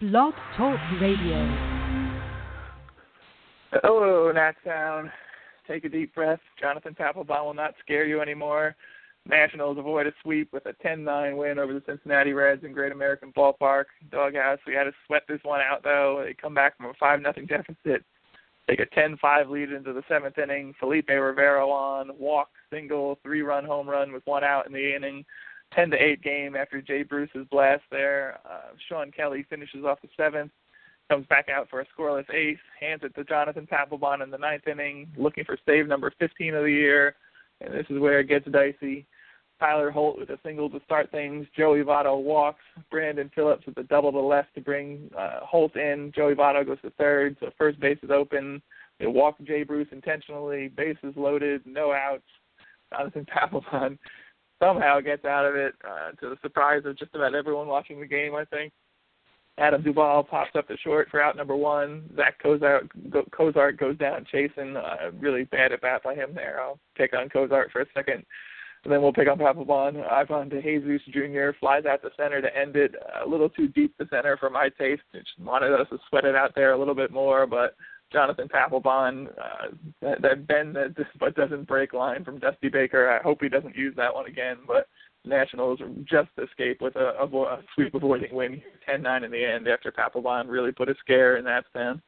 Blog Talk Radio. Hello, Nat Sound. Take a deep breath. Jonathan Papelbon will not scare you anymore. Nationals avoid a sweep with a 10-9 win over the Cincinnati Reds in Great American Ballpark. Doghouse, we had to sweat this one out though. They come back from a 5 nothing deficit. Take a 10-5 lead into the seventh inning. Felipe Rivero on walk, single, three-run home run with one out in the inning. 10 to 8 game after Jay Bruce's blast there. Uh, Shawn Kelley finishes off the seventh, comes back out for a scoreless ace, hands it to Jonathan Papelbon in the ninth inning, looking for save number 15 of the year. And this is where it gets dicey. Tyler Holt with a single to start things. Joey Votto walks. Brandon Phillips with a double to left to bring uh, Holt in. Joey Votto goes to third, so first base is open. They walk Jay Bruce intentionally. Bases loaded, no outs. Jonathan Papelbon somehow gets out of it uh, to the surprise of just about everyone watching the game. I think Adam Duvall pops up to short for out number one. Zach Cozart, Cozart goes down chasing. Uh, really bad at bat by him there. I'll pick on Cozart for a second. And then we'll pick on Papelbon. Ivan DeJesus Jr. flies out to center to end it. A little too deep to center for my taste. Just wanted us to sweat it out there a little bit more, but Jonathan Papelbon, uh, that, that bend that but doesn't break line from Dusty Baker. I hope he doesn't use that one again. But Nationals just escape with a, a, a sweep avoiding win, 10-9 in the end after Papelbon really put a scare in that stand.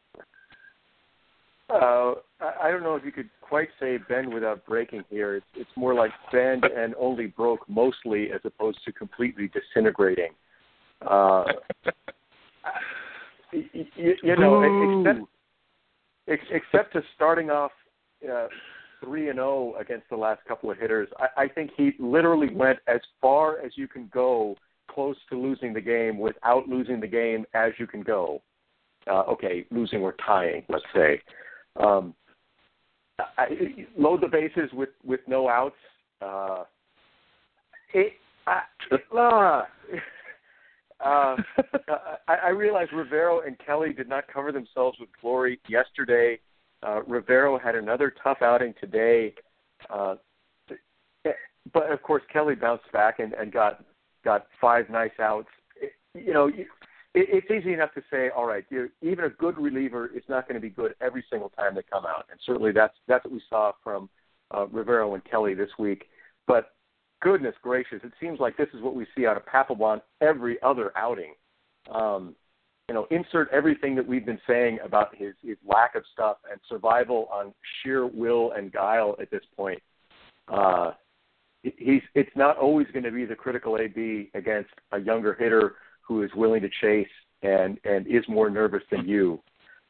Uh, I don't know if you could quite say bend without breaking here. It's, it's more like bend and only broke mostly, as opposed to completely disintegrating. Uh, you, you know, except except to starting off uh, three and zero oh against the last couple of hitters, I, I think he literally went as far as you can go, close to losing the game without losing the game as you can go. Uh, okay, losing or tying, let's say. Um, I, load the bases with with no outs. Uh, it, I, uh, uh, I, I realize Rivero and Kelley did not cover themselves with glory yesterday. Uh, Rivero had another tough outing today, uh, but of course Kelley bounced back and, and got got five nice outs. It, you know, it, it's easy enough to say, all right, even a good reliever is not going to be good every single time they come out, and certainly that's that's what we saw from uh, Rivero and Kelley this week. But goodness gracious, it seems like this is what we see out of Papelbon every other outing. Um, you know, insert everything that we've been saying about his, his lack of stuff and survival on sheer will and guile at this point. Uh, he's it's not always going to be the critical AB against a younger hitter who is willing to chase and and is more nervous than you.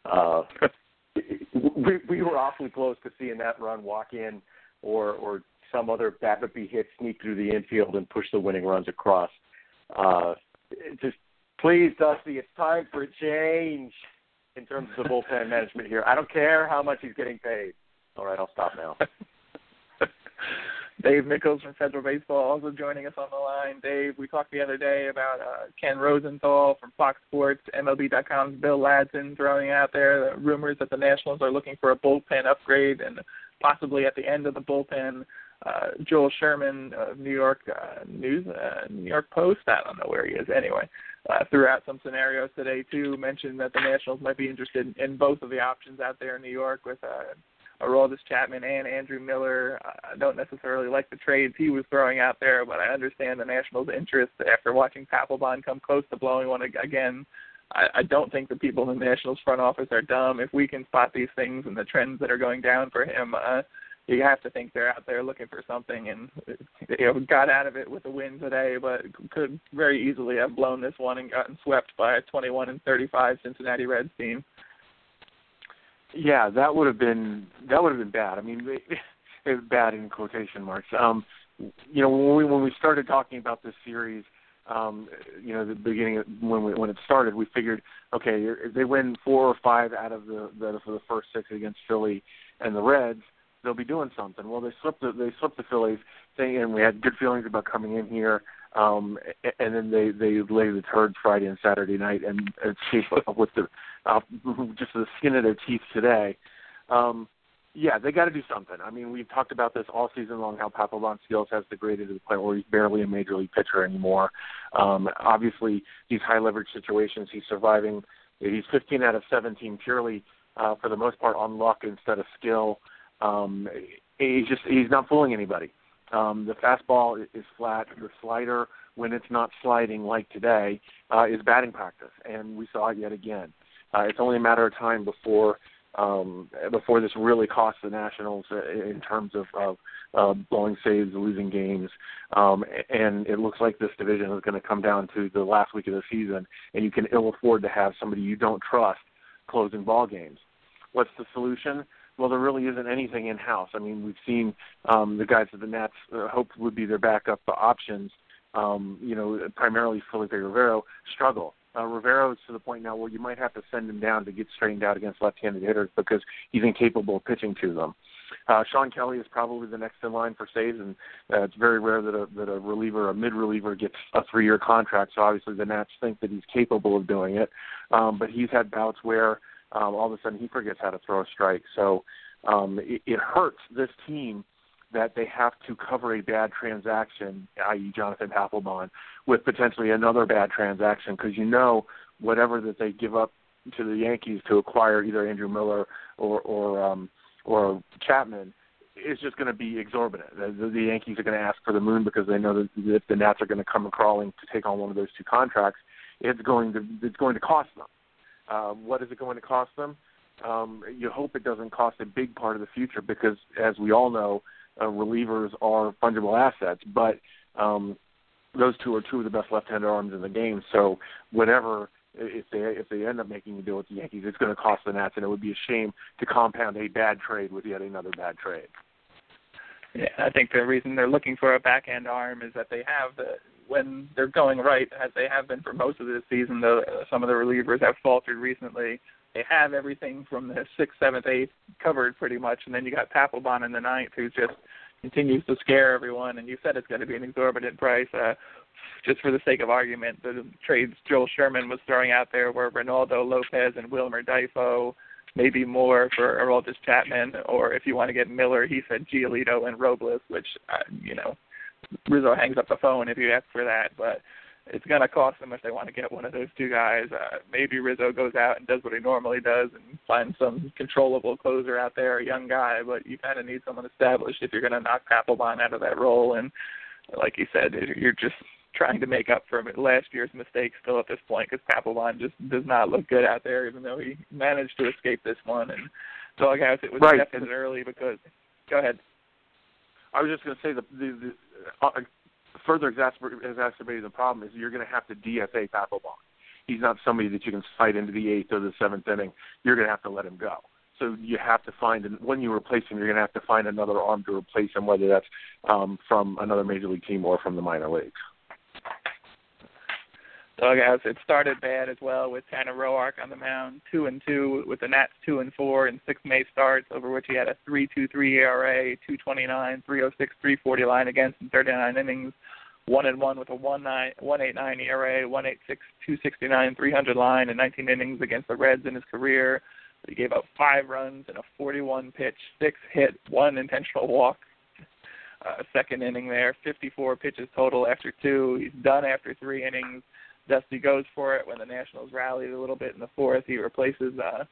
Uh, we we were awfully close to seeing that run walk in or or some other bat would be hit, sneak through the infield, and push the winning runs across. Uh, just please, Dusty, it's time for a change in terms of the bullpen management here. I don't care how much he's getting paid. All right, I'll stop now. Dave Nichols from Federal Baseball also joining us on the line. Dave, we talked the other day about uh, Ken Rosenthal from Fox Sports, MLB.com's Bill Ladson throwing out there the rumors that the Nationals are looking for a bullpen upgrade and possibly at the end of the bullpen uh, Joel Sherman of New York uh, News, uh, New York Post. I don't know where he is anyway. Uh, threw out some scenarios today too. Mentioned that the Nationals might be interested in both of the options out there in New York with uh, Aroldis Chapman and Andrew Miller. I don't necessarily like the trades he was throwing out there, but I understand the Nationals' interest after watching Papelbon come close to blowing one again. I, I don't think the people in the Nationals front office are dumb. If we can spot these things and the trends that are going down for him, uh, you have to think they're out there looking for something, and you know got out of it with a win today, but could very easily have blown this one and gotten swept by a 21 and 35 Cincinnati Reds team. Yeah, that would have been that would have been bad. I mean, bad in quotation marks. Um, you know, when we when we started talking about this series, um, you know, the beginning of, when we when it started, we figured, okay, if they win four or five out of the, the for the first six against Philly and the Reds they'll be doing something. Well, they slipped the they slipped the Phillies, saying, and we had good feelings about coming in here. Um, and then they they lay the turd Friday and Saturday night, and, and with the uh, just the skin of their teeth today. Um, yeah, they got to do something. I mean, we've talked about this all season long. How Papelbon skills has degraded to the point where he's barely a major league pitcher anymore. Um, obviously, these high leverage situations, he's surviving. He's 15 out of 17 purely uh, for the most part on luck instead of skill. Um, he's just he's not fooling anybody. Um, the fastball is flat. The slider, when it's not sliding like today, uh, is batting practice, and we saw it yet again. Uh, it's only a matter of time before um, before this really costs the Nationals in terms of, of uh, blowing saves, losing games, um, and it looks like this division is going to come down to the last week of the season, and you can ill afford to have somebody you don't trust closing ball games. What's the solution? Well, there really isn't anything in house. I mean, we've seen um, the guys that the Nats uh, hoped would be their backup options. Um, you know, primarily Felipe Rivero struggle uh, Rivero is to the point now where you might have to send him down to get straightened out against left-handed hitters because he's incapable of pitching to them. Uh, Shawn Kelley is probably the next in line for saves, and uh, it's very rare that a that a reliever, a mid reliever, gets a three-year contract. So obviously the Nats think that he's capable of doing it, um, but he's had bouts where um, all of a sudden he forgets how to throw a strike. So um, it, it hurts this team that they have to cover a bad transaction, i.e., Jonathan Papelbon, with potentially another bad transaction because you know whatever that they give up to the Yankees to acquire either Andrew Miller or or um, or Chapman is just going to be exorbitant. The, the Yankees are going to ask for the moon because they know that if the Nats are going to come crawling to take on one of those two contracts, it's going to it's going to cost them. Uh, what is it going to cost them? Um, you hope it doesn't cost a big part of the future because, as we all know, uh, relievers are fungible assets. But um, those two are two of the best left-handed arms in the game. So whatever if they if they end up making a deal with the Yankees, it's going to cost the Nats, and it would be a shame to compound a bad trade with yet another bad trade. Yeah, I think the reason they're looking for a backhand arm is that they have the when they're going right, as they have been for most of this season. Though some of the relievers have faltered recently, they have everything from the sixth, seventh, eighth covered pretty much, and then you got Papelbon in the ninth, who's just continues to scare everyone. And you said it's going to be an exorbitant price. Uh, just for the sake of argument, the trades Joel Sherman was throwing out there were Reynaldo Lopez and Wilmer Difo, maybe more for Aroldis Chapman, or if you want to get Miller, he said Giolito and Robles, which uh, you know Rizzo hangs up the phone if you ask for that, but it's going to cost them if they want to get one of those two guys. Uh, maybe Rizzo goes out and does what he normally does and finds some controllable closer out there, a young guy, but you kind of need someone established if you're going to knock Papelbon out of that role. And like you said, you're just trying to make up for last year's mistakes still at this point because Papelbon just does not look good out there, even though he managed to escape this one. And doghouse, it was right. definite early because. Go ahead. I was just going to say the the, the uh, further exacerbating the problem is you're going to have to DFA Papelbon. He's not somebody that you can fight into the eighth or the seventh inning. You're going to have to let him go. So you have to find, and when you replace him, you're going to have to find another arm to replace him, whether that's um, from another major league team or from the minor leagues. Doghouse. It started bad as well with Tanner Roark on the mound, two and two with the Nats two and four in six May starts, over which he had a three two three ERA, two twenty nine, three oh six, three forty line against in thirty nine innings, one and one with a one nine one eight nine ERA, one eight six, two sixty nine, three hundred line in nineteen innings against the Reds in his career. He gave up five runs in a forty one pitch, six hit, one intentional walk. Uh, second inning there, 54 pitches total after two. He's done after three innings. Dusty goes for it when the Nationals rallied a little bit in the fourth. He replaces uh,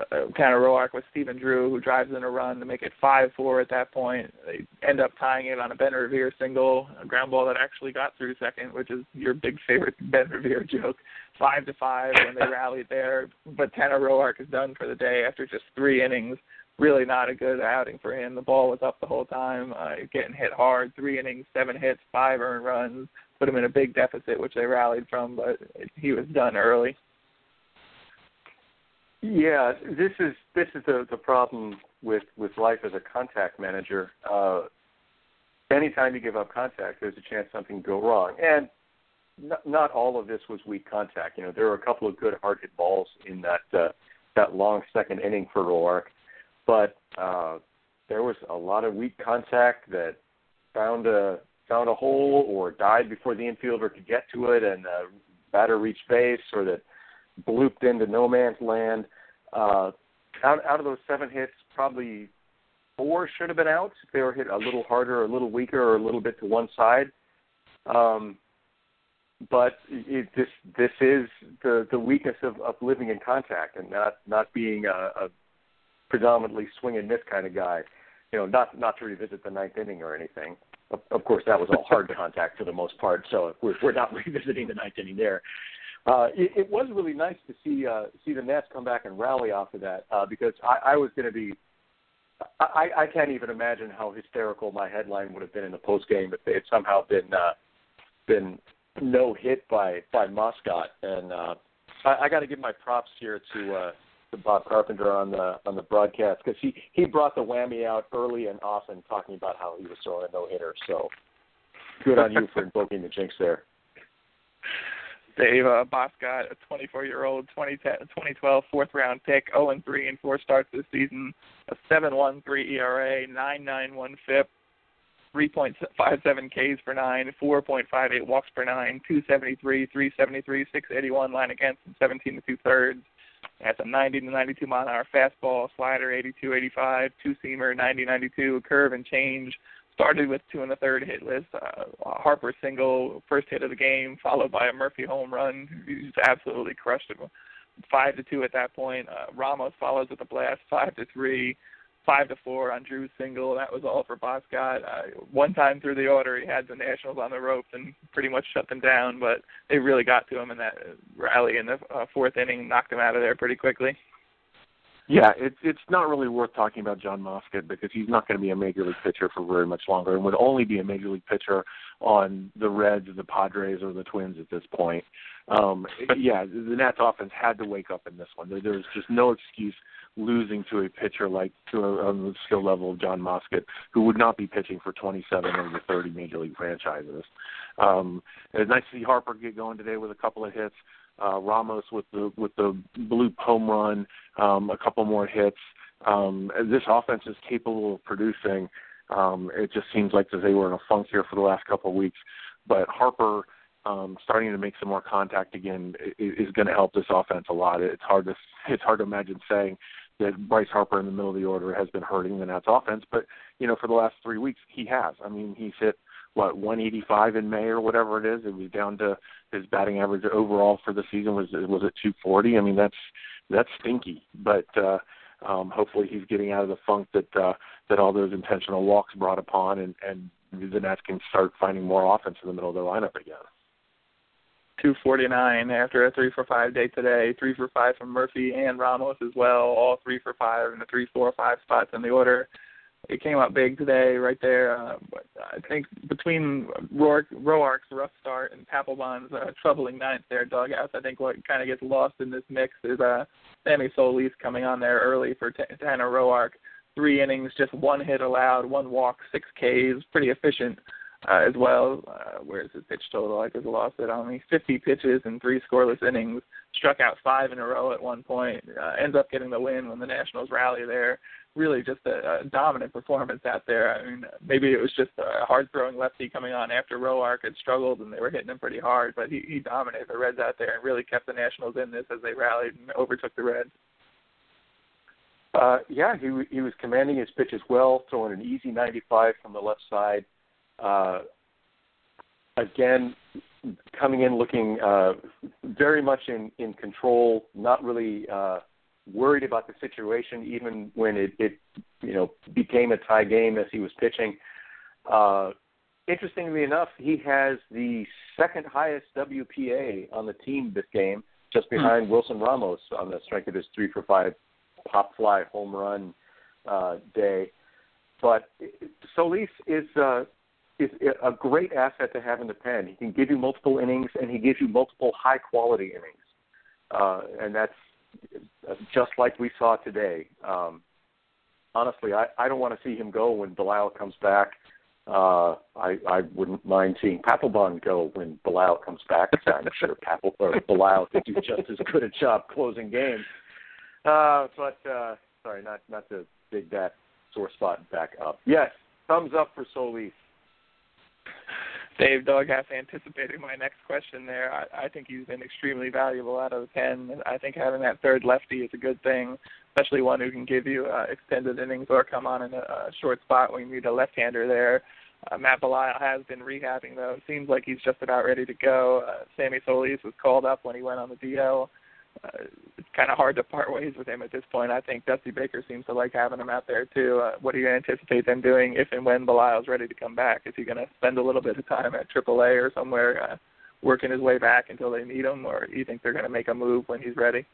uh, Tanner Roark with Stephen Drew, who drives in a run to make it five four at that point. They end up tying it on a Ben Revere single, a ground ball that actually got through second, which is your big favorite Ben Revere joke. Five to five when they rallied there, but Tanner Roark is done for the day after just three innings. Really not a good outing for him. The ball was up the whole time, uh, getting hit hard. Three innings, seven hits, five earned runs put him in a big deficit, which they rallied from, but he was done early. Yeah, this is this is the the problem with with life as a contact manager. Uh, anytime you give up contact, there's a chance something go wrong, and not, not all of this was weak contact. You know, there were a couple of good hard hit balls in that uh, that long second inning for Roark, but uh, there was a lot of weak contact that found a found a hole or died before the infielder could get to it and uh, batter reached base or that blooped into no man's land. Uh, out, out of those seven hits, probably four should have been out they were hit a little harder, a little weaker, or a little bit to one side. Um, but it, this this is the the weakness of, of living in contact and not not being a, a predominantly swing and miss kind of guy. You know, not not to revisit the ninth inning or anything. Of, course, that was all hard contact for the most part, so we're we're not revisiting the ninth inning there. Uh, it, it was really nice to see uh, see the Nats come back and rally off of that uh, because I, I was going to be. I, I can't even imagine how hysterical my headline would have been in the post game if they had somehow been uh, been no hit by by Moscot, and uh, I, I got to give my props here to uh, to Bob Carpenter on the on the broadcast because he he brought the whammy out early and often, talking about how he was throwing a no hitter. So good on you for invoking the jinx there. Dave uh, Moscot, a 24-year-old 2012 fourth-round pick, 0-3 in four starts this season, a 7.13 ERA, 9.91 FIP, 3.57 Ks per nine, 4.58 walks per nine, 273, 373, 681 line against, and 17 to two thirds. That's a 90 to 92 mile an hour fastball, slider 82, 85, two seamer 90, 92, curve and change. Started with two and a third hitless. Uh, Harper single, first hit of the game, followed by a Murphy home run. He's absolutely crushed him. Five to two at that point. Uh, Ramos follows with a blast, five to three five to four on Drew's single. That was all for Moscot. Uh, one time through the order, he had the Nationals on the ropes and pretty much shut them down. But they really got to him in that rally in the uh, fourth inning, knocked him out of there pretty quickly. Yeah, it's it's not really worth talking about John Moscot because he's not going to be a major league pitcher for very much longer, and would only be a major league pitcher on the Reds, the Padres, or the Twins at this point. Um, yeah, the Nats offense had to wake up in this one. There, there's just no excuse losing to a pitcher like to a, on the skill level of John Moscot, who would not be pitching for 27 of the 30 major league franchises. Um, it's nice to see Harper get going today with a couple of hits. Uh, Ramos with the with the blue home run, um, a couple more hits. Um, this offense is capable of producing. Um, it just seems like they were in a funk here for the last couple of weeks. But Harper um, starting to make some more contact again is, is going to help this offense a lot. It's hard to it's hard to imagine saying that Bryce Harper in the middle of the order has been hurting the Nats offense, but you know for the last three weeks he has. I mean he's hit what 185 in May or whatever it is. It was down to his batting average overall for the season was was at 240. I mean that's that's stinky, but uh, um, hopefully he's getting out of the funk that uh, that all those intentional walks brought upon, and and the Nats can start finding more offense in the middle of their lineup again. 249 after a three for five day today. Three for five from Murphy and Ramos as well. All three for five in the three, four, five spots in the order. It came up big today, right there. Uh, I think between Roark, Roark's rough start and Papelbon's uh, troubling ninth there dugouts, I think what kind of gets lost in this mix is uh, Sammy Solis coming on there early for t- Tanner Roark. Three innings, just one hit allowed, one walk, six Ks, pretty efficient uh, as well. Uh, where's his pitch total? I just lost it on me. 50 pitches and three scoreless innings. Struck out five in a row at one point. Uh, ends up getting the win when the Nationals rally there. Really just a, a dominant performance out there. I mean, maybe it was just a hard throwing lefty coming on after Roark had struggled and they were hitting him pretty hard, but he, he dominated the Reds out there and really kept the Nationals in this as they rallied and overtook the Reds. Uh, yeah, he he was commanding his pitches well, throwing an easy 95 from the left side uh, again, coming in looking uh, very much in, in control, not really uh, worried about the situation, even when it, it you know became a tie game as he was pitching. Uh, interestingly enough, he has the second highest WPA on the team this game, just hmm. behind Wilson Ramos on the strength of his three for five pop fly home run uh, day. But Solis is uh, is a great asset to have in the pen. He can give you multiple innings, and he gives you multiple high quality innings, uh, and that's just like we saw today. Um, honestly, I, I don't want to see him go when Belisle comes back. Uh, I, I wouldn't mind seeing Papelbon go when Belisle comes back. I'm sure Papel or Belisle could do just as good a job closing games. Uh, but uh, sorry, not not to dig that sore spot back up. Yes, thumbs up for Solis. Dave Doghouse anticipating my next question there. I, I think he's been extremely valuable out of the pen. I think having that third lefty is a good thing, especially one who can give you uh, extended innings or come on in a, a short spot when you need a left-hander there. Uh, Matt Belisle has been rehabbing though. It seems like he's just about ready to go. Uh, Sammy Solis was called up when he went on the DL. Uh, it's kind of hard to part ways with him at this point. I think Dusty Baker seems to like having him out there too. Uh, what do you anticipate them doing if and when Belisle's ready to come back? Is he going to spend a little bit of time at AAA or somewhere uh, working his way back until they need him, or do you think they're going to make a move when he's ready?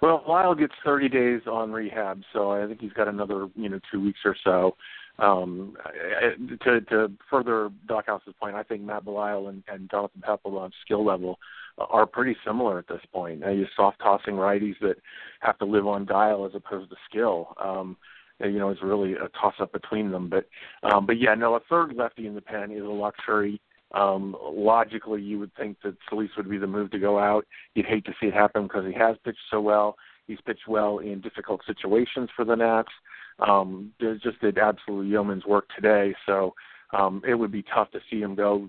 Well, Lyle gets 30 days on rehab, so I think he's got another, you know, two weeks or so. Um, to, to further Doghouse's point, I think Matt Belisle and, and Jonathan Papelbon's skill level are pretty similar at this point. Uh, you soft tossing righties that have to live on dial as opposed to skill. Um, you know, it's really a toss up between them. But um, but yeah, no, a third lefty in the pen is a luxury. Um, logically, you would think that Solis would be the move to go out. You'd hate to see it happen because he has pitched so well. He's pitched well in difficult situations for the Nats. Um, just did absolute yeoman's work today, so um, it would be tough to see him go.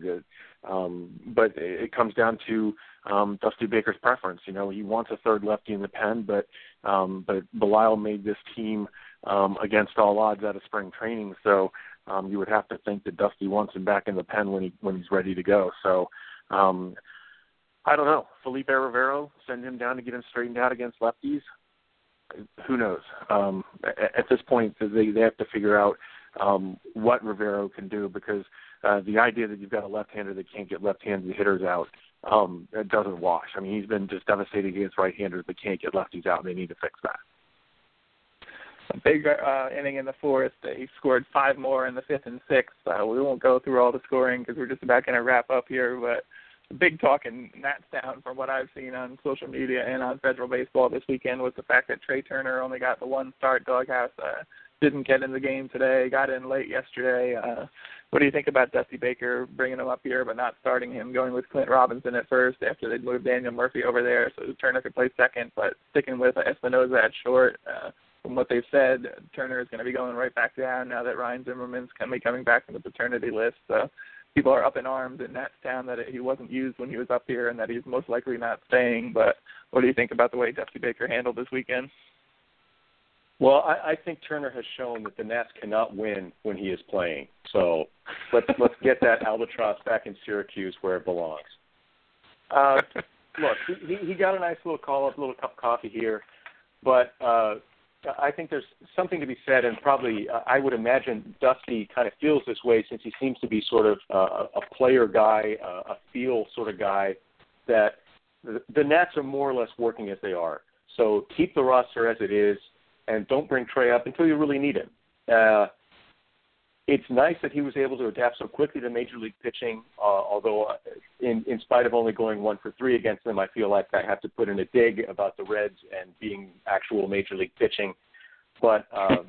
Um, but it comes down to um, Dusty Baker's preference. You know, he wants a third lefty in the pen, but um, but Belisle made this team um, against all odds out of spring training. So um, you would have to think that Dusty wants him back in the pen when he when he's ready to go. So um, I don't know. Felipe Rivero, send him down to get him straightened out against lefties. Who knows? Um, at, this point, they they have to figure out um, what Rivero can do because uh, the idea that you've got a left-hander that can't get left-handed hitters out um, it doesn't wash. I mean, he's been just devastating against right-handers that can't get lefties out, and they need to fix that. A big uh, inning in the fourth. He scored five more in the fifth and sixth. Uh, we won't go through all the scoring because we're just about going to wrap up here. But big talk in Natstown from what I've seen on social media and on Federal Baseball this weekend was the fact that Trea Turner only got the one start. Doghouse uh, didn't get in the game today. Got in late yesterday. Uh, what do you think about Dusty Baker bringing him up here but not starting him, going with Clint Robinson at first after they'd moved Daniel Murphy over there so Turner could play second, but sticking with Espinosa at short? Uh, from what they've said, Turner is going to be going right back down now that Ryan Zimmerman's going to be coming back from the paternity list. So people are up in arms in that town that he wasn't used when he was up here and that he's most likely not staying. But what do you think about the way Dusty Baker handled this weekend? Well, I, I think Turner has shown that the Nats cannot win when he is playing. So let's let's get that albatross back in Syracuse where it belongs. Uh, look, he, he got a nice little call up, a little cup of coffee here, but uh, I think there's something to be said, and probably uh, I would imagine Dusty kind of feels this way since he seems to be sort of uh, a player guy, uh, a feel sort of guy. That the, the are more or less working as they are. So keep the roster as it is and don't bring Trea up until you really need him. Uh, it's nice that he was able to adapt so quickly to major league pitching. Uh, although, uh, in in spite of only going one for three against them, I feel like I have to put in a dig about the Reds and being actual major league pitching. But um,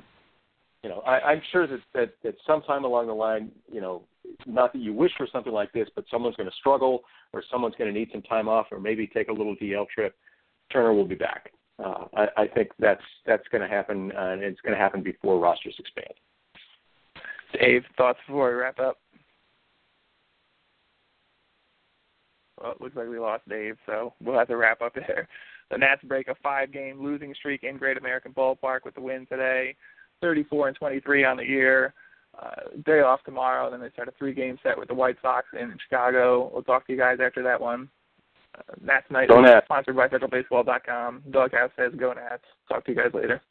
you know, I, I'm sure that, that that sometime along the line, you know, not that you wish for something like this, but someone's going to struggle, or someone's going to need some time off, or maybe take a little DL trip. Turner will be back uh, I, I think that's that's going to happen, uh, and it's going to happen before rosters expand. Dave, thoughts before we wrap up? Well, it looks like we lost Dave, so we'll have to wrap up there. The Nats break a five-game losing streak in Great American Ballpark with the win today, 34 and 23 on the year. Uh, day off tomorrow, then they start a three-game set with the White Sox in Chicago. We'll talk to you guys after that one. Uh, Nats Night sponsored by FederalBaseball.com. Doghouse says go Nats. Talk to you guys later.